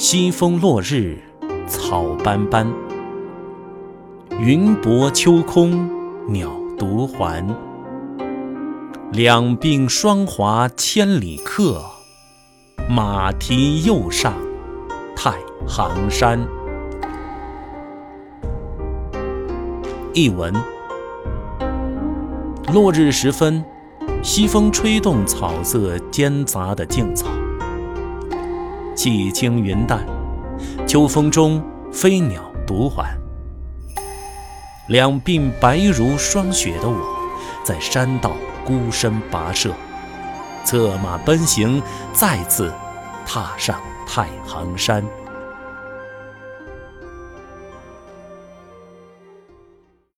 西风落日草斑斑，云薄秋空鸟独还。两鬓霜华千里客，马蹄又上太行山。译文：落日时分，西风吹动草色间杂的静草。气清云淡，秋风中飞鸟独还。两鬓白如霜雪的我，在山道孤身跋涉，策马奔行，再次踏上太行山。